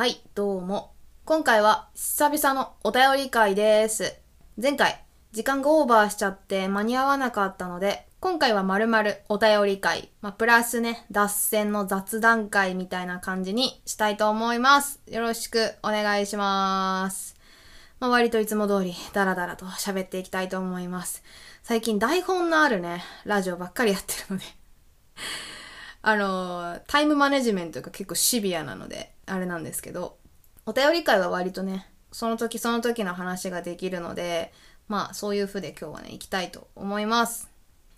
はい、どうも。今回は久々のお便り会です。前回、時間がオーバーしちゃって間に合わなかったので、今回は丸々お便り会、まあ、プラスね、脱線の雑談会みたいな感じにしたいと思います。よろしくお願いします。まあ、割といつも通りダラダラと喋っていきたいと思います。最近台本のあるね、ラジオばっかりやってるので、あのタイムマネジメントが結構シビアなので、あれなんですけど、お便り会は割とね、その時その時の話ができるので、まあそういう風で今日はね、行きたいと思います。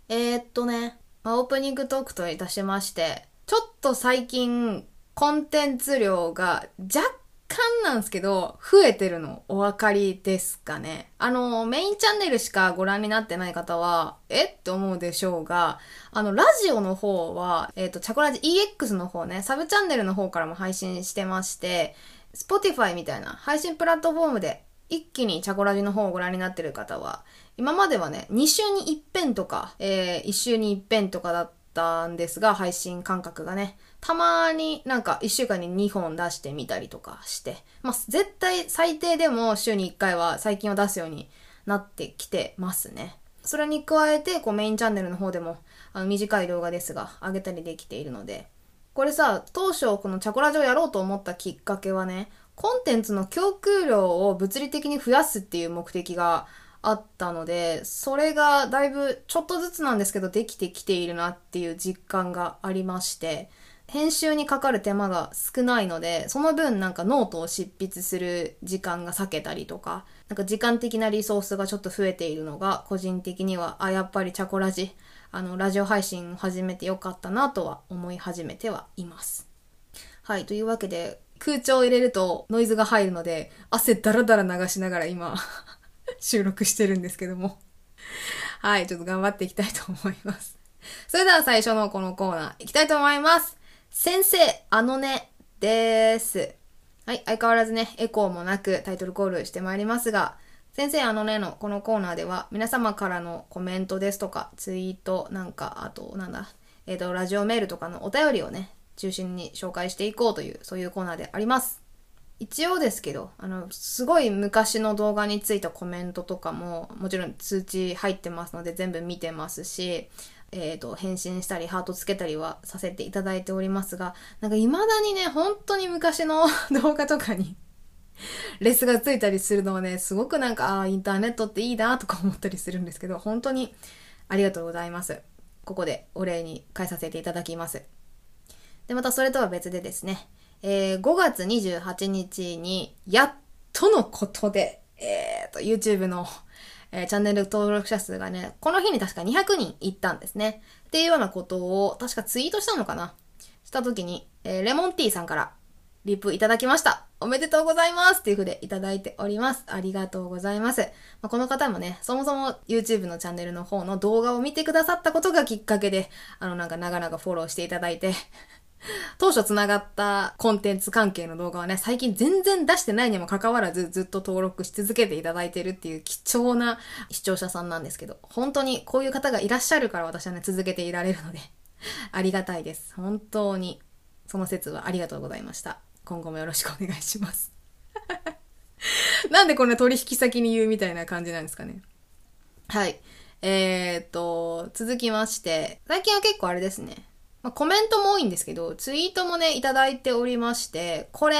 えー、っとね、まあ、オープニングトークといたしまして、ちょっと最近、コンテンツ量が若干なんですけど、増えてるのお分かりですかね。あの、メインチャンネルしかご覧になってない方は、え？って思うでしょうが、あの、ラジオの方は、えっ、と、チャコラジ EX の方ね、サブチャンネルの方からも配信してまして、Spotify みたいな配信プラットフォームで一気にチャコラジの方をご覧になってる方は、今まではね、2週に一遍とか、えー、1週に一遍とかだったたんですが、配信間隔がね、たまになんか1週間に2本出してみたりとかして、まあ、絶対最低でも週に1回は最近を出すようになってきてますね。それに加えて、こうメインチャンネルの方でも、あの短い動画ですが、上げたりできているので、これさ、当初このチャコラジをやろうと思ったきっかけはね、コンテンツの供給量を物理的に増やすっていう目的があったので、それがだいぶちょっとずつなんですけどできてきているなっていう実感がありまして、編集にかかる手間が少ないので、その分なんかノートを執筆する時間が割けたりとか、なんか時間的なリソースがちょっと増えているのが、個人的には、あ、やっぱりチャコラジ、あの、ラジオ配信を始めてよかったなとは思い始めてはいます。はい、というわけで、空調を入れるとノイズが入るので、汗だらだら流しながら今、収録してるんですけども。はい、ちょっと頑張っていきたいと思います。それでは最初のこのコーナー、いきたいと思います。先生、あのね、です。はい、相変わらずね、エコーもなくタイトルコールしてまいりますが、先生あのねのこのコーナーでは皆様からのコメントですとか、ツイートなんか、あとなんだ、えっ、と、ラジオメールとかのお便りをね、中心に紹介していこうという、そういうコーナーであります。一応ですけど、あの、すごい昔の動画についたコメントとかも、もちろん通知入ってますので全部見てますし、えっ、と、返信したり、ハートつけたりはさせていただいておりますが、なんか未だにね、本当に昔の 動画とかに、レスがついたりするのはね、すごくなんか、ああ、インターネットっていいなとか思ったりするんですけど、本当にありがとうございます。ここでお礼に返させていただきます。で、またそれとは別でですね、えー5月28日に、やっとのことで、えーと、YouTube の、えーチャンネル登録者数がね、この日に確か200人いったんですね。っていうようなことを、確かツイートしたのかなした時に、えーレモンティーさんから、リプいただきました。おめでとうございますっていうふうでいただいております。ありがとうございます。まあ、この方もね、そもそも YouTube のチャンネルの方の動画を見てくださったことがきっかけで、あのなんか長々フォローしていただいて、当初つながったコンテンツ関係の動画はね、最近全然出してないにもかかわらずずっと登録し続けていただいてるっていう貴重な視聴者さんなんですけど、本当にこういう方がいらっしゃるから私はね、続けていられるので、ありがたいです。本当に、その説はありがとうございました。今後もよろしくお願いします。なんでこんな取引先に言うみたいな感じなんですかね。はい。えー、っと、続きまして、最近は結構あれですね。まあ、コメントも多いんですけど、ツイートもね、いただいておりまして、これ、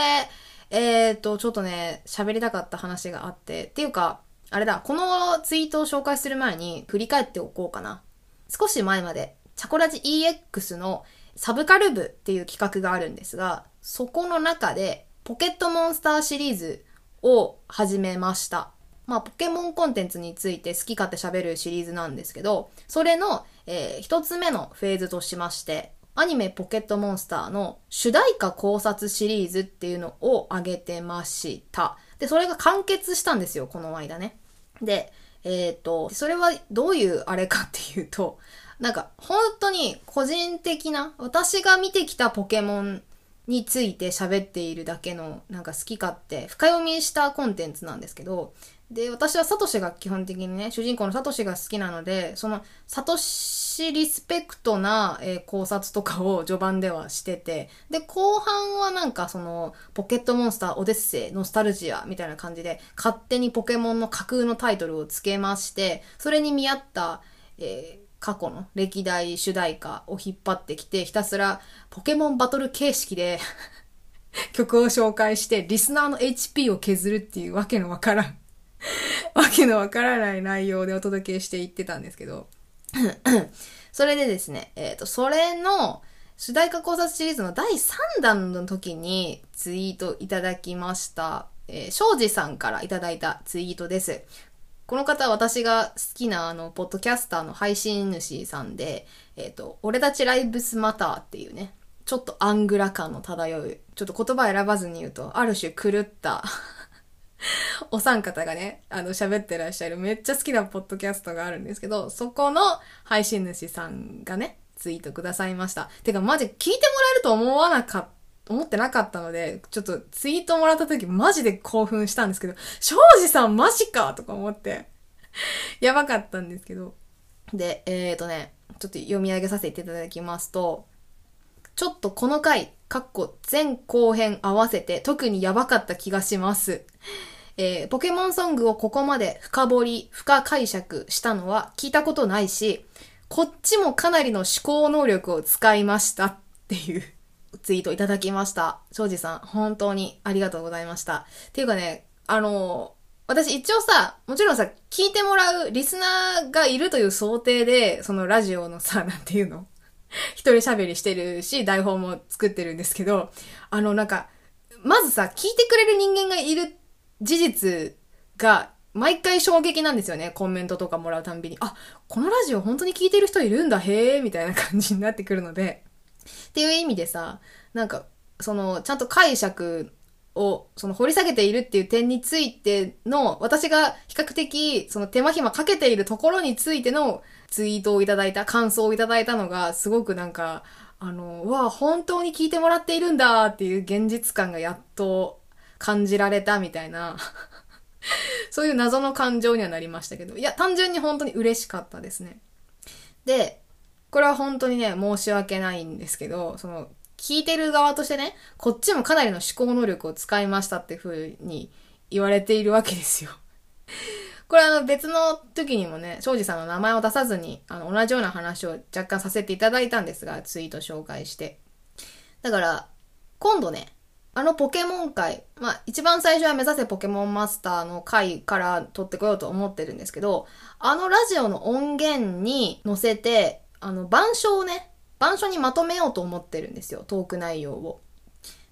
えー、と、ちょっとね、喋りたかった話があって、っていうか、あれだ、このツイートを紹介する前に振り返っておこうかな。少し前まで、チャコラジ EX のサブカル部っていう企画があるんですが、そこの中で、ポケットモンスターシリーズを始めました。まあ、ポケモンコンテンツについて好き勝手喋るシリーズなんですけど、それの、えー一つ目のフェーズとしまして、アニメポケットモンスターの主題歌考察シリーズっていうのを上げてました。で、それが完結したんですよ、この間ね。で、えっ、と、それはどういうあれかっていうと、なんか本当に個人的な、私が見てきたポケモンについて喋っているだけの、なんか好き勝手、深読みしたコンテンツなんですけど、で、私はサトシが基本的にね、主人公のサトシが好きなので、そのサトシリスペクトな、えー、考察とかを序盤ではしてて、で、後半はなんかその、ポケットモンスター、オデッセイ、ノスタルジアみたいな感じで、勝手にポケモンの架空のタイトルを付けまして、それに見合った、えー過去の歴代主題歌を引っ張ってきて、ひたすらポケモンバトル形式で 曲を紹介して、リスナーの HP を削るっていうわけのわからん わけのわからない内容でお届けしていってたんですけど それでですね、えっ、ー、と、それの、主題歌考察シリーズの第3弾の時にツイートいただきました。えー、庄司さんからいただいたツイートです。この方は私が好きなあの、ポッドキャスターの配信主さんで、えっ、ー、と、俺たちライブスマターっていうね、ちょっとアングラ感の漂う、ちょっと言葉選ばずに言うと、ある種狂った お三方がね、あの、喋ってらっしゃるめっちゃ好きなポッドキャストがあるんですけど、そこの配信主さんがね、ツイートくださいました。てか、マジ聞いてもらえると思わなかった。思ってなかったので、ちょっとツイートもらった時マジで興奮したんですけど、庄司さんマジかとか思って、やばかったんですけど。で、えーとね、ちょっと読み上げさせていただきますと、ちょっとこの回、かっこ前後編合わせて特にやばかった気がします。えー、ポケモンソングをここまで深掘り、深解釈したのは聞いたことないし、こっちもかなりの思考能力を使いましたっていう ツイートいただきました。庄司さん、本当にありがとうございました。っていうかね、あのー、私一応さ、もちろんさ、聞いてもらうリスナーがいるという想定で、そのラジオのさ、なんていうの？一人喋りしてるし、台本も作ってるんですけど、あの、なんか、まずさ、聞いてくれる人間がいる事実が毎回衝撃なんですよね。コメントとかもらうたんびに。あ、このラジオ本当に聞いてる人いるんだ、へえ、みたいな感じになってくるので。っていう意味でさ、なんか、その、ちゃんと解釈を、その掘り下げているっていう点についての、私が比較的、その手間暇かけているところについてのツイートをいただいた、感想をいただいたのが、すごくなんか、あの、わあ、本当に聞いてもらっているんだっていう現実感がやっと感じられたみたいな そういう謎の感情にはなりましたけど、いや、単純に本当に嬉しかったですね。で、これは本当にね、申し訳ないんですけど、その、聞いてる側としてね、こっちもかなりの思考能力を使いましたっていう風に言われているわけですよ。これあの別の時にもね、庄司さんの名前を出さずに、あの同じような話を若干させていただいたんですが、ツイート紹介して。だから、今度ね、あのポケモン界、まあ一番最初は目指せポケモンマスターの回から撮ってこようと思ってるんですけど、あのラジオの音源に載せて、あの板書をね、板書にまとめようと思ってるんですよ、トーク内容を。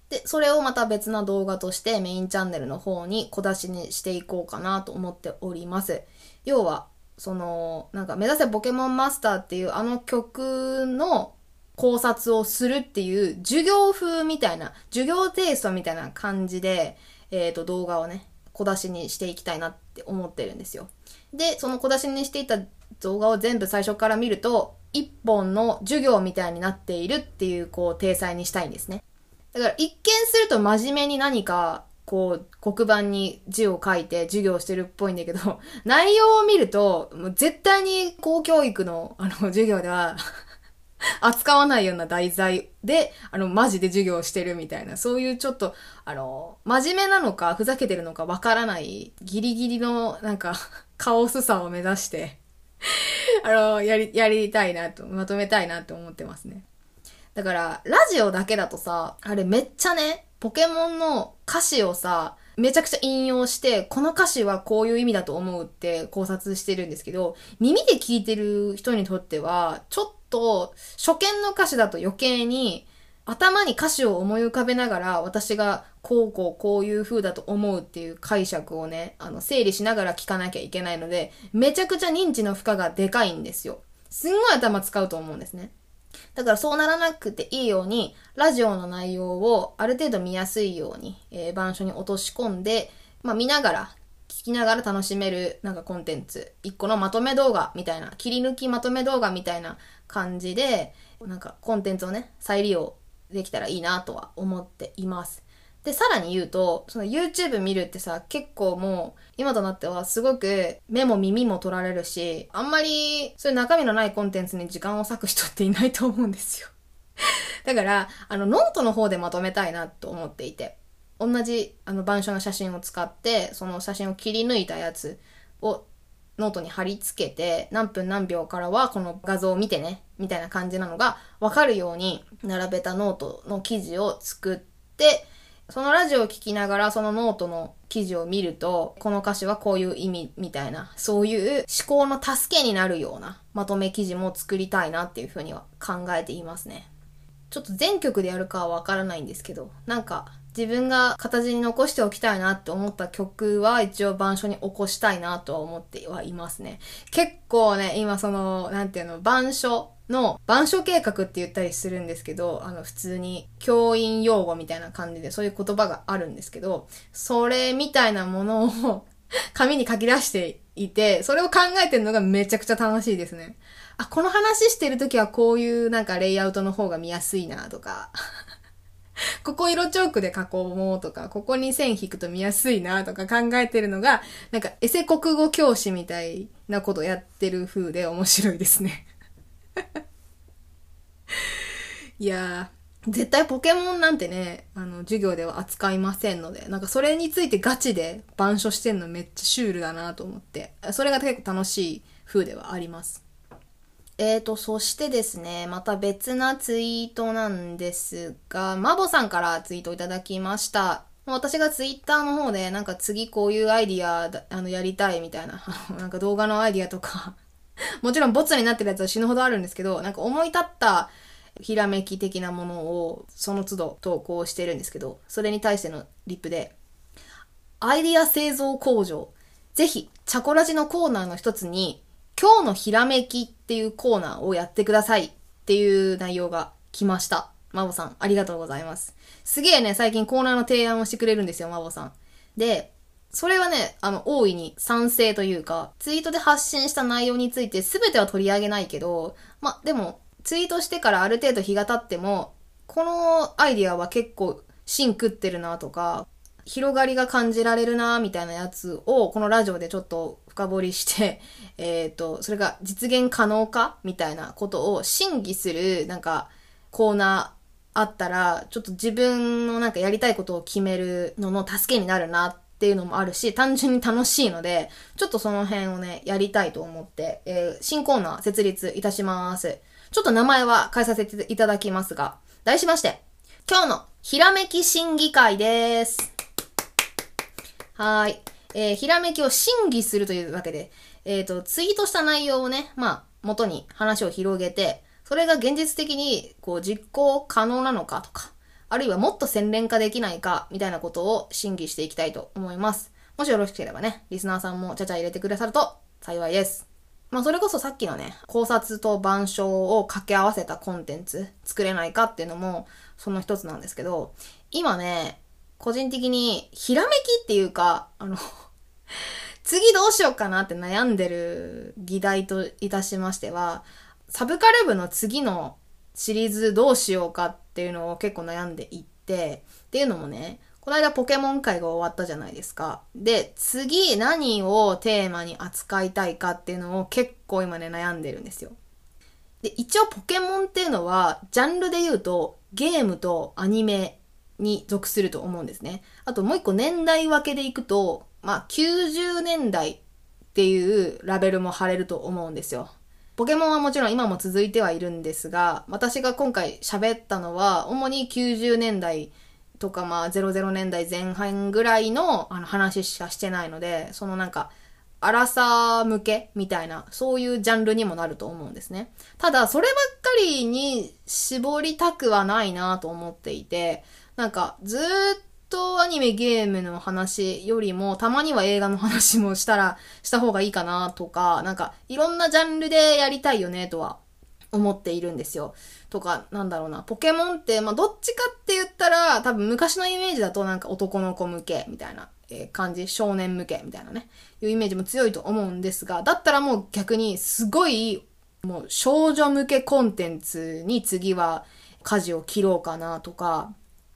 で、それをまた別な動画としてメインチャンネルの方に小出しにしていこうかなと思っております。要は、その、なんか目指せポケモンマスターっていうあの曲の考察をするっていう授業風みたいな、授業テイストみたいな感じで、えっ、ー、と、動画をね、小出しにしていきたいなって思ってるんですよ。で、その小出しにしていた動画を全部最初から見ると、一本の授業みたいになっているっていう、こう、体裁にしたいんですね。だから一見すると真面目に何か、こう、黒板に字を書いて授業してるっぽいんだけど、内容を見ると、もう絶対に公教育の、あの、授業では 扱わないような題材で、あの、マジで授業してるみたいな、そういうちょっと、あの、真面目なのか、ふざけてるのかわからない、ギリギリの、なんか、カオスさを目指して あの、やり、やりたいなと、まとめたいなと思ってますね。だから、ラジオだけだとさ、あれめっちゃね、ポケモンの歌詞をさ、めちゃくちゃ引用して、この歌詞はこういう意味だと思うって考察してるんですけど、耳で聞いてる人にとっては、ちょっと初見の歌詞だと余計に頭に歌詞を思い浮かべながら私がこうこうこういう風だと思うっていう解釈をね、あの整理しながら聞かなきゃいけないので、めちゃくちゃ認知の負荷がでかいんですよ。すんごい頭使うと思うんですね。だからそうならなくていいように、ラジオの内容をある程度見やすいように、えー、板書に落とし込んで、まあ見ながら聞きながら楽しめるなんかコンテンツ、一個のまとめ動画みたいな、切り抜きまとめ動画みたいな感じで、なんかコンテンツをね、再利用できたらいいなとは思っています。で、さらに言うと、その YouTube 見るってさ、結構もう、今となってはすごく目も耳も取られるし、あんまりそういう中身のないコンテンツに時間を割く人っていないと思うんですよ。だから、あの、ノートの方でまとめたいなと思っていて、同じ、あの、板書の写真を使って、その写真を切り抜いたやつをノートに貼り付けて、何分何秒からはこの画像を見てね、みたいな感じなのがわかるように並べたノートの記事を作って、そのラジオを聴きながらそのノートの記事を見ると、この歌詞はこういう意味みたいな、そういう思考の助けになるようなまとめ記事も作りたいなっていうふうには考えていますね。ちょっと全曲でやるかはわからないんですけど、なんか自分が形に残しておきたいなって思った曲は一応板書に起こしたいなとは思ってはいますね。結構ね、今その、なんていうの、板書の板書計画って言ったりするんですけど、あの普通に教員用語みたいな感じでそういう言葉があるんですけど、それみたいなものを 紙に書き出していて、それを考えてるのがめちゃくちゃ楽しいですね。あ、この話してるときはこういうなんかレイアウトの方が見やすいなとか、ここ色チョークで書こうもうとか、ここに線引くと見やすいなとか考えてるのが、なんかエセ国語教師みたいなことやってる風で面白いですね。いやー、絶対ポケモンなんてね、あの、授業では扱いませんので、なんかそれについてガチで板書してんのめっちゃシュールだなと思って、それが結構楽しい風ではあります。えーと、そしてですね、また別なツイートなんですが、マボさんからツイートいただきました。私がツイッターの方で、なんか次こういうアイディア、あの、やりたいみたいな、なんか動画のアイディアとか もちろんボツになってるやつは死ぬほどあるんですけど、なんか思い立ったひらめき的なものをその都度投稿してるんですけど、それに対してのリップで、アイディア製造工場、ぜひ、チャコラジのコーナーの一つに、今日のひらめきっていうコーナーをやってくださいっていう内容が来ました。マボさん、ありがとうございます。すげえね、最近コーナーの提案をしてくれるんですよ、マボさん。で、それはね、あの、大いに賛成というか、ツイートで発信した内容について全ては取り上げないけど、までも、ツイートしてからある程度日が経っても、このアイディアは結構芯食ってるなとか、広がりが感じられるなみたいなやつを、このラジオでちょっと深掘りして、えっ、ー、と、それが実現可能かみたいなことを審議する、なんか、コーナーあったら、ちょっと自分のなんかやりたいことを決めるのの助けになるなっていうのもあるし、単純に楽しいので、ちょっとその辺をね、やりたいと思って、えー、新コーナー設立いたします。ちょっと名前は変えさせていただきますが、題しまして、今日のひらめき審議会です。はい。えー、ひらめきを審議するというわけで、えっ、ー、と、ツイートした内容をね、まあ、元に話を広げて、それが現実的に、こう、実行可能なのかとか、あるいはもっと洗練化できないか、みたいなことを審議していきたいと思います。もしよろしければね、リスナーさんもちゃちゃ入れてくださると幸いです。まあそれこそさっきのね、考察と板書を掛け合わせたコンテンツ作れないかっていうのもその一つなんですけど、今ね、個人的にひらめきっていうか、あの 次どうしようかなって悩んでる議題といたしましては、サブカル部の次のシリーズどうしようかっていうのを結構悩んでいって、っていうのもね、この間ポケモン界が終わったじゃないですか。で、次何をテーマに扱いたいかっていうのを結構今ね悩んでるんですよ。で、一応ポケモンっていうのは、ジャンルで言うとゲームとアニメに属すると思うんですね。あともう一個年代分けでいくと、まあ90年代っていうラベルも貼れると思うんですよ。ポケモンはもちろん今も続いてはいるんですが、私が今回喋ったのは、主に90年代とかまあ00年代前半ぐらいのあの話しかしてないので、そのなんか、アラサー向けみたいな、そういうジャンルにもなると思うんですね。ただ、そればっかりに絞りたくはないなと思っていて、なんか、ずっとアニメゲームの話よりも、たまには映画の話もしたら、した方がいいかなとか、なんか、いろんなジャンルでやりたいよねとは思っているんですよ。とか、なんだろうな。ポケモンって、まあ、どっちかって言ったら、多分昔のイメージだとなんか男の子向けみたいな、え感じ、少年向けみたいなね、いうイメージも強いと思うんですが、だったらもう逆にすごい、もう少女向けコンテンツに次は舵を切ろうかなとか、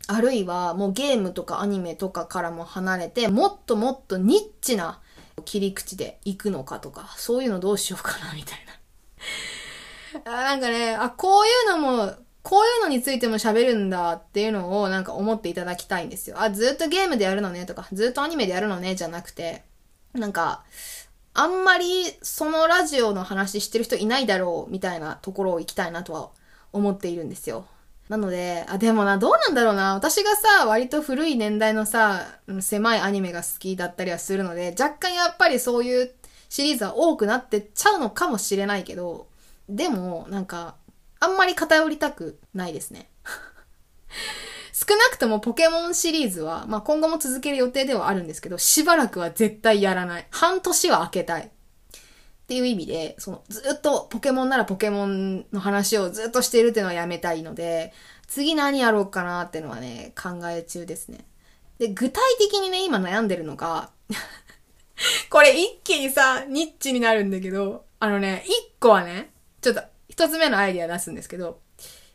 あるいはもうゲームとかアニメとかからも離れて、もっともっとニッチな切り口で行くのかとか、そういうのどうしようかな、みたいな。あなんかね、あ、こういうのも、こういうのについても喋るんだっていうのをなんか思っていただきたいんですよ。あ、ずっとゲームでやるのねとか、ずっとアニメでやるのねじゃなくて、なんか、あんまりそのラジオの話してる人いないだろうみたいなところを行きたいなとは思っているんですよ。なので、あ、でもな、どうなんだろうな。私がさ、割と古い年代のさ、狭いアニメが好きだったりはするので、若干やっぱりそういうシリーズは多くなってっちゃうのかもしれないけど、でも、なんか、あんまり偏りたくないですね。少なくともポケモンシリーズは、まあ、今後も続ける予定ではあるんですけど、しばらくは絶対やらない。半年は空けたい。っていう意味で、その、ずっとポケモンならポケモンの話をずっとしているっていうのはやめたいので、次何やろうかなっていうのはね、考え中ですね。で、具体的にね、今悩んでるのが これ一気にさ、ニッチになるんだけど、あのね、一個はね、ちょっと、一つ目のアイディア出すんですけど、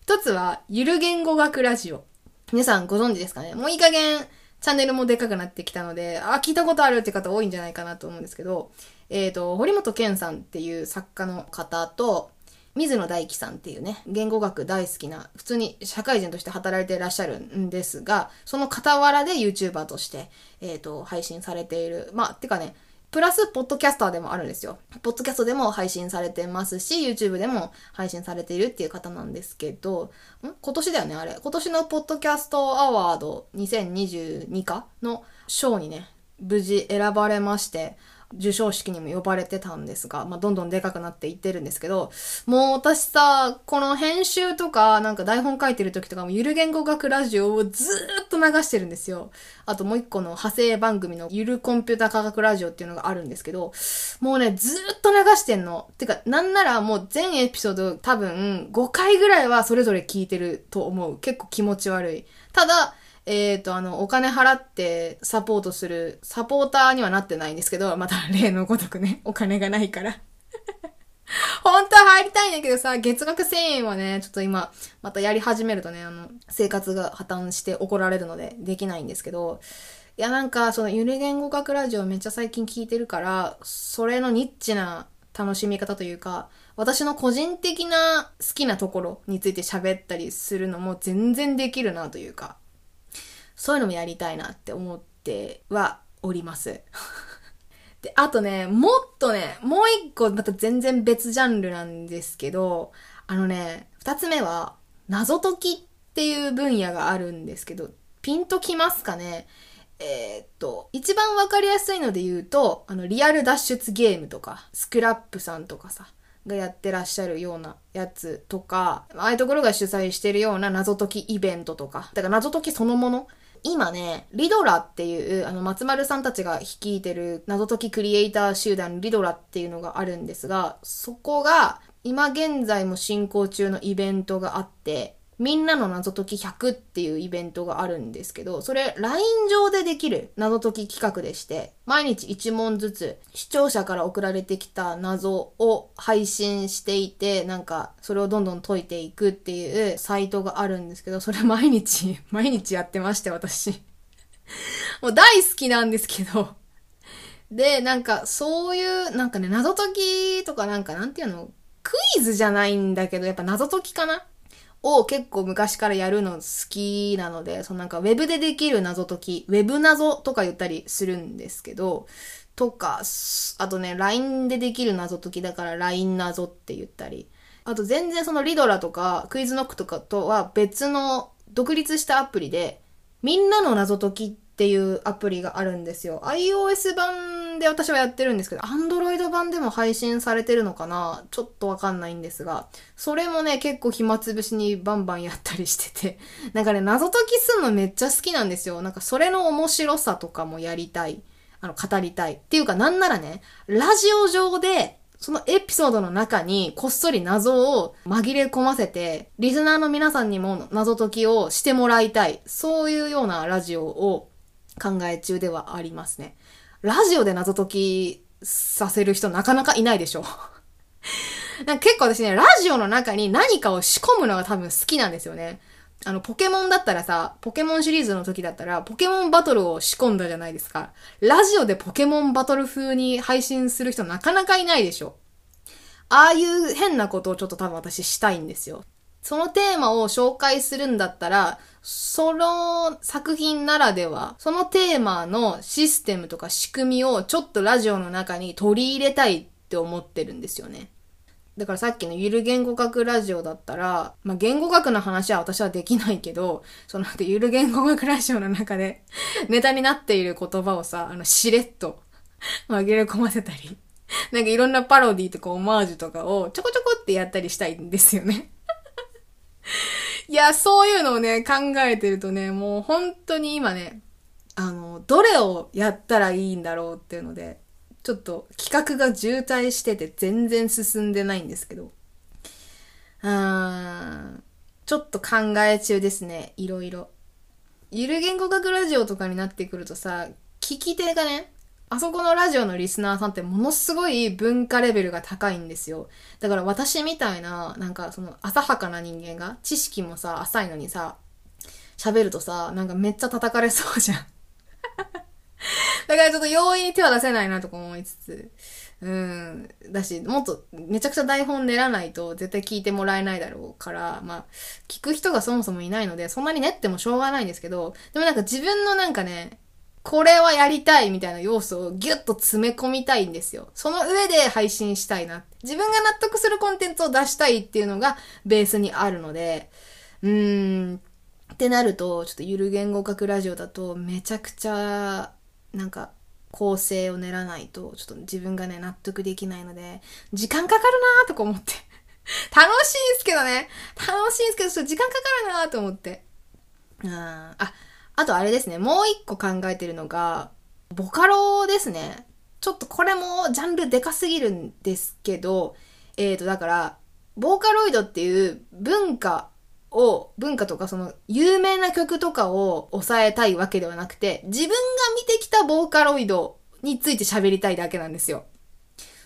一つは、ゆる言語学ラジオ。皆さんご存知ですかね？もういい加減、チャンネルもでかくなってきたので、あ、聞いたことあるって方多いんじゃないかなと思うんですけど、えっ、ー、と、堀本健さんっていう作家の方と、水野大樹さんっていうね、言語学大好きな、普通に社会人として働いていらっしゃるんですが、その傍らで YouTuber として、えっ、ー、と、配信されている。まあ、てかね、プラス、ポッドキャスターでもあるんですよ。ポッドキャストでも配信されてますし、YouTube でも配信されているっていう方なんですけど、ん？今年だよね、あれ。今年のポッドキャストアワード2022かの賞にね、無事選ばれまして、授賞式にも呼ばれてたんですが、まあ、どんどんでかくなっていってるんですけど、もう私さ、この編集とか、なんか台本書いてる時とかも、ゆる言語学ラジオをずーっと流してるんですよ。あともう一個の派生番組のゆるコンピュータ科学ラジオっていうのがあるんですけど、もうね、ずーっと流してんの。てか、なんならもう全エピソード多分5回ぐらいはそれぞれ聞いてると思う。結構気持ち悪い。ただ、えっ、ー、と、あの、お金払ってサポートする、サポーターにはなってないんですけど、また例のごとくね、お金がないから。本当は入りたいんだけどさ、月額1000円はね、ちょっと今、またやり始めるとね、あの、生活が破綻して怒られるので、できないんですけど、いや、なんか、その、ゆる言語学ラジオめっちゃ最近聞いてるから、それのニッチな楽しみ方というか、私の個人的な好きなところについて喋ったりするのも全然できるなというか、そういうのもやりたいなって思ってはおります。で、あとね、もっとね、もう一個また全然別ジャンルなんですけど、あのね、二つ目は、謎解きっていう分野があるんですけど、ピンときますかね？えー、っと、一番わかりやすいので言うと、あの、リアル脱出ゲームとか、スクラップさんとかさ、がやってらっしゃるようなやつとか、ああいうところが主催してるような謎解きイベントとか、だから謎解きそのもの今ね、リドラっていう、あの、松丸さんたちが率いてる謎解きクリエイター集団リドラっていうのがあるんですが、そこが今現在も進行中のイベントがあって、みんなの謎解き100っていうイベントがあるんですけど、それ LINE 上でできる謎解き企画でして、毎日1問ずつ視聴者から送られてきた謎を配信していて、なんかそれをどんどん解いていくっていうサイトがあるんですけど、それ毎日、毎日やってまして、私。もう大好きなんですけど。で、なんかそういう、なんかね、謎解きとかなんかなんていうの、クイズじゃないんだけど、やっぱ謎解きかな？を結構昔からやるの好きなので、そのなんかウェブでできる謎解き、ウェブ謎とか言ったりするんですけど、とか、あとね、LINE でできる謎解きだから LINE 謎って言ったり、あと全然そのリドラとかクイズノックとかとは別の独立したアプリで、みんなの謎解きってっていうアプリがあるんですよ。iOS 版で私はやってるんですけど、Android 版でも配信されてるのかな？ちょっとわかんないんですが、それもね、結構暇つぶしにバンバンやったりしてて、なんかね、謎解きするのめっちゃ好きなんですよ。なんかそれの面白さとかもやりたい。あの、語りたい。っていうか、なんならね、ラジオ上で、そのエピソードの中にこっそり謎を紛れ込ませて、リスナーの皆さんにも謎解きをしてもらいたい。そういうようなラジオを考え中ではありますね。ラジオで謎解きさせる人なかなかいないでしょ。なんか結構私ね、ラジオの中に何かを仕込むのが多分好きなんですよね。あの、ポケモンだったらさ、ポケモンシリーズの時だったら、ポケモンバトルを仕込んだじゃないですか。ラジオでポケモンバトル風に配信する人なかなかいないでしょ。ああいう変なことをちょっと多分私したいんですよ。そのテーマを紹介するんだったら、その作品ならでは、そのテーマのシステムとか仕組みをちょっとラジオの中に取り入れたいって思ってるんですよね。だからさっきのゆる言語学ラジオだったら、まあ、言語学の話は私はできないけど、そのゆる言語学ラジオの中で ネタになっている言葉をさ、あの、しれっと紛れ込ませたり、なんかいろんなパロディとかオマージュとかをちょこちょこってやったりしたいんですよねいや、そういうのをね、考えてるとね、もう本当に今ね、あの、どれをやったらいいんだろうっていうので、ちょっと企画が渋滞してて全然進んでないんですけど。うーん。ちょっと考え中ですね。いろいろ。ゆる言語学ラジオとかになってくるとさ、聞き手がね、あそこのラジオのリスナーさんってものすごい文化レベルが高いんですよ。だから私みたいな、なんかその浅はかな人間が、知識もさ、浅いのにさ、喋るとさ、なんかめっちゃ叩かれそうじゃん。だからちょっと容易に手は出せないなとか思いつつ、うん。だし、もっとめちゃくちゃ台本練らないと絶対聞いてもらえないだろうから、まあ、聞く人がそもそもいないので、そんなに練ってもしょうがないんですけど、でもなんか自分のなんかね、これはやりたいみたいな要素をギュッと詰め込みたいんですよ。その上で配信したいな。自分が納得するコンテンツを出したいっていうのがベースにあるので、うーん、ってなると、ちょっとゆる言語学ラジオだとめちゃくちゃなんか構成を練らないとちょっと自分がね納得できないので時間かかるなーとか思って。楽しいんすけどね。楽しいんすけどちょっと時間かかるなーと思って。あああとあれですねもう一個考えてるのがボカロですねちょっとこれもジャンルでかすぎるんですけどえーとだからボーカロイドっていう文化を、文化とかその有名な曲とかを抑えたいわけではなくて、自分が見てきたボーカロイドについて喋りたいだけなんですよ。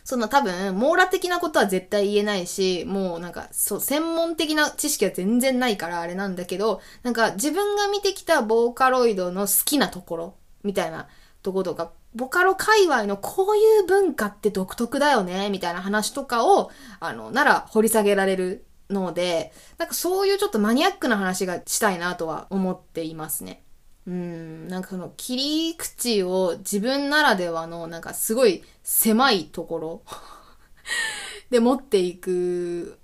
その多分、網羅的なことは絶対言えないし、もうなんか、そう、専門的な知識は全然ないからあれなんだけど、なんか自分が見てきたボーカロイドの好きなところ、みたいなとことか、ボカロ界隈のこういう文化って独特だよね、みたいな話とかを、あの、なら掘り下げられるので、なんかそういうちょっとマニアックな話がしたいなとは思っていますね。うん、なんかその切り口を自分ならではのなんかすごい狭いところ で持っていく、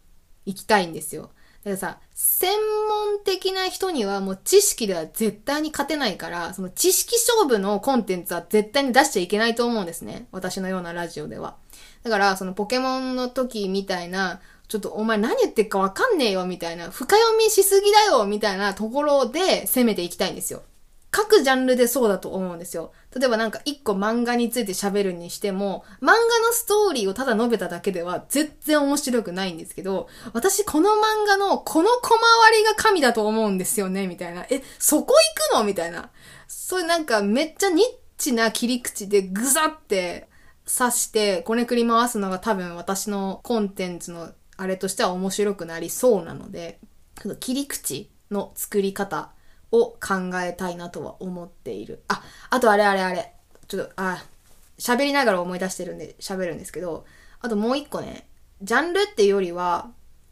行きたいんですよ。だからさ、専門的な人にはもう知識では絶対に勝てないから、その知識勝負のコンテンツは絶対に出しちゃいけないと思うんですね。私のようなラジオでは。だから、そのポケモンの時みたいな、ちょっとお前何言ってるかわかんねえよみたいな、深読みしすぎだよみたいなところで攻めていきたいんですよ。各ジャンルでそうだと思うんですよ。例えばなんか一個漫画について喋るにしても、漫画のストーリーをただ述べただけでは全然面白くないんですけど、私この漫画のこの小回りが神だと思うんですよね、みたいな。え、そこ行くの？みたいな。そういうなんかめっちゃニッチな切り口でぐざって刺してこねくり回すのが多分私のコンテンツのあれとしては面白くなりそうなので、切り口の作り方を考えたいなとは思っている。あ、あとあれあれあれ。ちょっと、あ、喋りながら思い出してるんで喋るんですけど、あともう一個ね、ジャンルっていうよりは、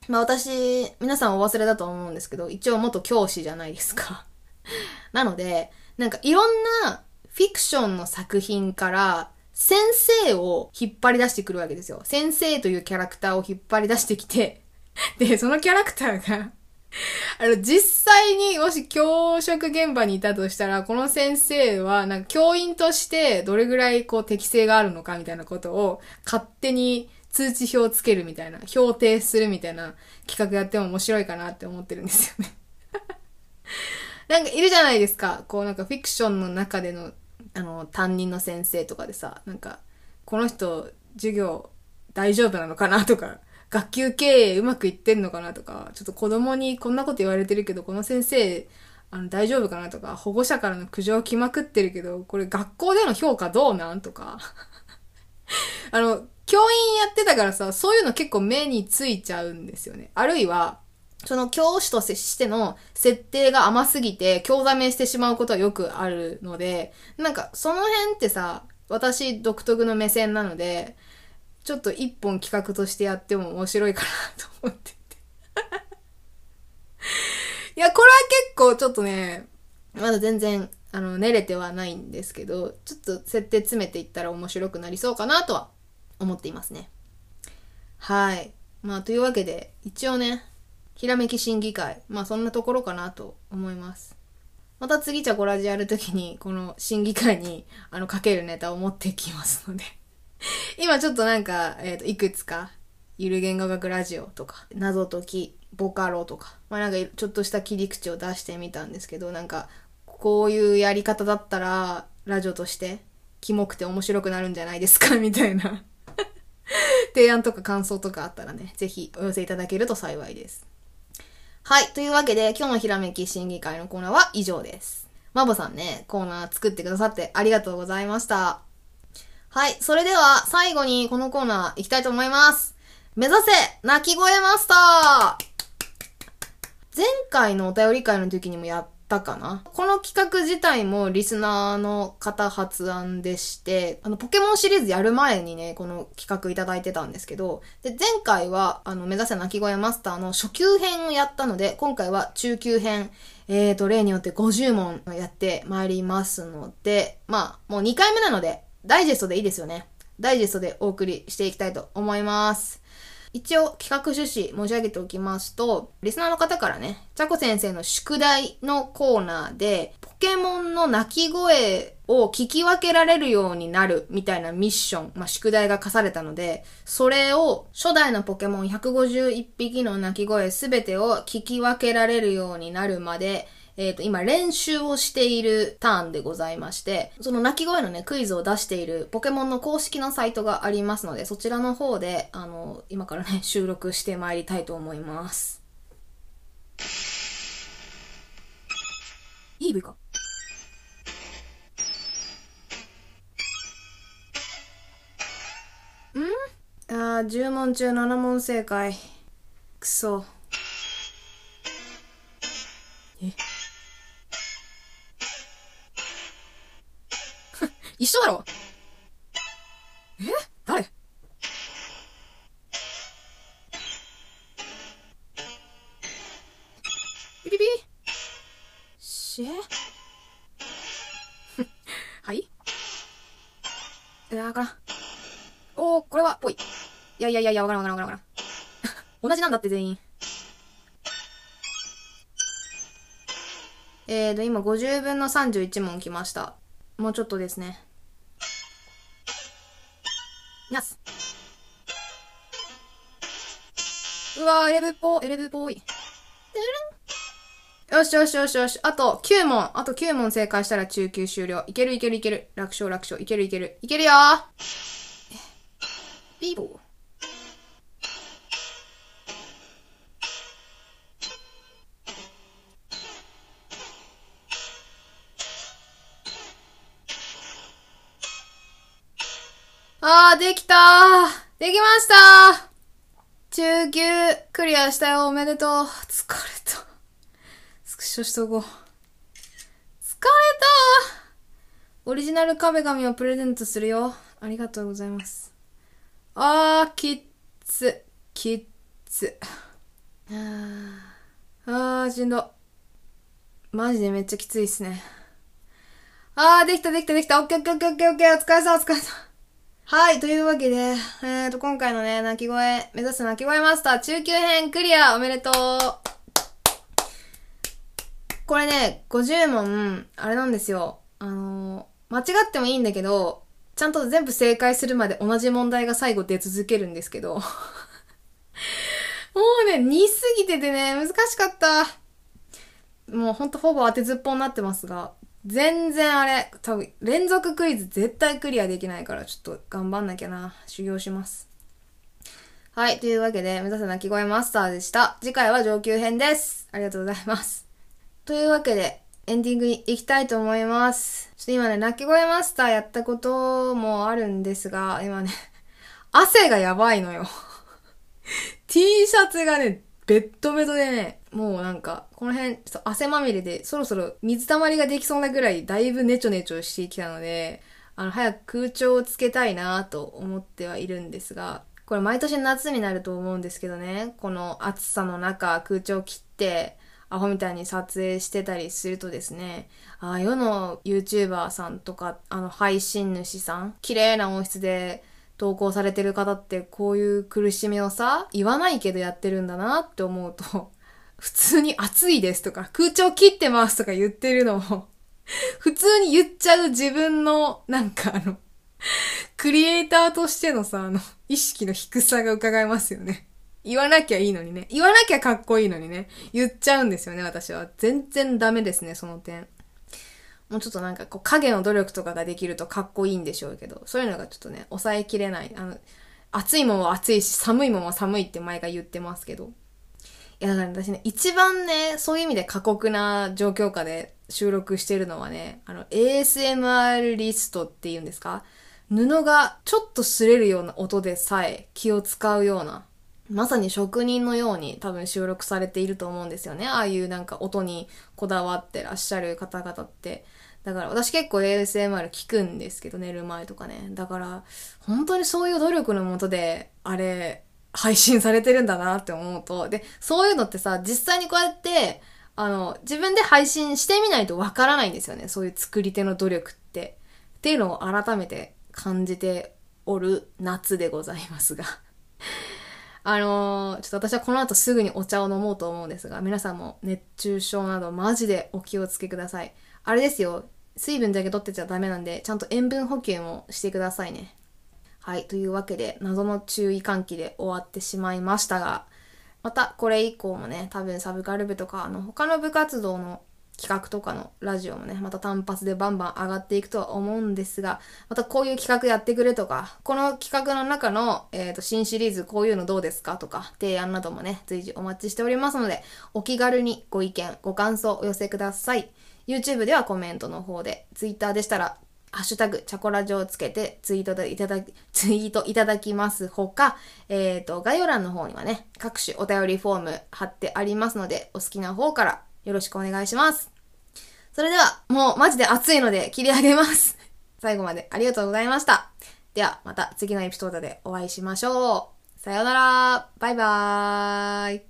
まあ私、皆さんお忘れだと思うんですけど、一応元教師じゃないですか。なので、なんかいろんなフィクションの作品から先生を引っ張り出してくるわけですよ。先生というキャラクターを引っ張り出してきて、で、そのキャラクターが あの、実際にもし教職現場にいたとしたら、この先生は、なんか教員としてどれぐらいこう適性があるのかみたいなことを勝手に通知表をつけるみたいな、評定するみたいな企画やっても面白いかなって思ってるんですよね なんかいるじゃないですか。こうなんかフィクションの中でのあの、担任の先生とかでさ、なんか、この人、授業大丈夫なのかなとか、学級経営うまくいってんのかなとか、ちょっと子供にこんなこと言われてるけど、この先生、あの、大丈夫かなとか、保護者からの苦情来まくってるけど、これ学校での評価どうなんとか。あの、教員やってたからさ、そういうの結構目についちゃうんですよね。あるいは、その教師としての設定が甘すぎて、興ざめしてしまうことはよくあるので、なんかその辺ってさ、私独特の目線なので、ちょっと一本企画としてやっても面白いかなと思ってて。いや、これは結構ちょっとね、まだ全然、あの、練れてはないんですけど、ちょっと設定詰めていったら面白くなりそうかなとは思っていますね。はい。まあ、というわけで、一応ね、ひらめき審議会。まあ、そんなところかなと思います。また次じゃコラジやるときに、この審議会に、あの、かけるネタを持ってきますので 今ちょっとなんか、えっ、ー、と、いくつか、ゆる言語学ラジオとか、謎解き、ボカロとか、まあなんかちょっとした切り口を出してみたんですけど、なんか、こういうやり方だったら、ラジオとして、キモくて面白くなるんじゃないですか？みたいな 提案とか感想とかあったらね、ぜひお寄せいただけると幸いです。はい。というわけで、今日のひらめき審議会のコーナーは以上です。マボさんね、コーナー作ってくださってありがとうございました。はい。それでは、最後にこのコーナー行きたいと思います。目指せ鳴き声マスター前回のお便り会の時にもやったかな？この企画自体もリスナーの方発案でして、あの、ポケモンシリーズやる前にね、この企画いただいてたんですけど、で、前回は、あの、目指せ鳴き声マスターの初級編をやったので、今回は中級編、えーと、例によって50問やってまいりますので、まあ、もう2回目なので、ダイジェストでいいですよね。ダイジェストでお送りしていきたいと思います。一応企画趣旨申し上げておきますと、リスナーの方からね、チャコ先生の宿題のコーナーで、ポケモンの鳴き声を聞き分けられるようになるみたいなミッション、まあ、宿題が課されたので、それを初代のポケモン151匹の鳴き声すべてを聞き分けられるようになるまで、えっ、ー、と、今練習をしているターンでございまして、その鳴き声のね、クイズを出しているポケモンの公式のサイトがありますので、そちらの方で、あの、今からね、収録してまいりたいと思います。いい部かん？あー、10問中7問正解。くそ。え？一緒だろえ？誰？ピピピしえ はい？いやわからん。おー、これは、ぽい。いやいやいやいや、わからんわからんわからんわからん。同じなんだって全員。えーと、今50分の31問来ました。もうちょっとですね。なす。うわー、エレブっぽ、エレブっぽい。よしよしよしよし。あと9問。あと9問正解したら中級終了。いけるいけるいける。楽勝楽勝。いけるいける。いけるよー。ピーボー。ー、できたーできましたー中級クリアしたよ、おめでとう。疲れた。スクショしとこう。疲れたオリジナル壁紙をプレゼントするよ。ありがとうございます。あー、きっつ。きっつ。あー、しんど。マジでめっちゃきついっすね。あー、できたできたできた。オッケーオッケーオッケーオッケーオッケー。お疲れ様お疲れ様。はい、というわけで、えーと、今回のね、鳴き声、目指す鳴き声マスター中級編クリアおめでとうこれね、50問、あれなんですよ。あのー、間違ってもいいんだけど、ちゃんと全部正解するまで同じ問題が最後出続けるんですけど。もうね、似すぎててね、難しかった。もうほんとほぼ当てずっぽうになってますが、全然あれ、多分連続クイズ絶対クリアできないからちょっと頑張んなきゃな。修行します。はい。というわけで、目指せ鳴き声マスターでした。次回は上級編です。ありがとうございます。というわけで、エンディングに行きたいと思います。ちょっと今ね、鳴き声マスターやったこともあるんですが、今ね、汗がやばいのよ。T シャツがね、ベッドベドでね、もうなんか、この辺、ちょっと汗まみれで、そろそろ水たまりができそうなぐらい、だいぶネチョネチョしてきたので、あの、早く空調をつけたいなと思ってはいるんですが、これ毎年夏になると思うんですけどね、この暑さの中、空調切って、アホみたいに撮影してたりするとですね、ああ、世の YouTuber さんとか、あの、配信主さん、綺麗な音質で、投稿されてる方ってこういう苦しみをさ、言わないけどやってるんだなって思うと、普通に暑いですとか、空調切ってますとか言ってるのを、普通に言っちゃう自分の、なんかあの、クリエイターとしてのさ、あの、意識の低さが伺えますよね。言わなきゃいいのにね。言わなきゃかっこいいのにね。言っちゃうんですよね、私は。全然ダメですね、その点。もうちょっとなんかこう影の努力とかができるとかっこいいんでしょうけど、そういうのがちょっとね、抑えきれない。あの、暑いもんは暑いし、寒いもんは寒いって前が言ってますけど。いや、だから私ね、一番ね、そういう意味で過酷な状況下で収録してるのはね、あの、ASMR リストっていうんですか？布がちょっと擦れるような音でさえ気を使うような、まさに職人のように多分収録されていると思うんですよね。ああいうなんか音にこだわってらっしゃる方々って。だから私結構 ASMR 聞くんですけど、寝る前とかね。だから、本当にそういう努力のもとで、あれ、配信されてるんだなって思うと、で、そういうのってさ、実際にこうやって、あの、自分で配信してみないとわからないんですよね。そういう作り手の努力って。っていうのを改めて感じておる夏でございますが あのー、ちょっと私はこの後すぐにお茶を飲もうと思うんですが、皆さんも熱中症などマジでお気をつけください。あれですよ。水分だけ取ってちゃダメなんで、ちゃんと塩分補給もしてくださいね。はい。というわけで、謎の注意喚起で終わってしまいましたが、またこれ以降もね、多分サブカル部とか、あの、他の部活動の企画とかのラジオもね、また単発でバンバン上がっていくとは思うんですが、またこういう企画やってくれとか、この企画の中の、えっ、ー、と、新シリーズこういうのどうですかとか、提案などもね、随時お待ちしておりますので、お気軽にご意見、ご感想お寄せください。YouTube ではコメントの方で、Twitter でしたら、ハッシュタグ、チャコラジオをつけてツイートでいただき、ツイートいただきますほか、えっ、ー、と、概要欄の方にはね、各種お便りフォーム貼ってありますので、お好きな方からよろしくお願いします。それでは、もうマジで暑いので切り上げます。最後までありがとうございました。では、また次のエピソードでお会いしましょう。さようなら。バイバーイ。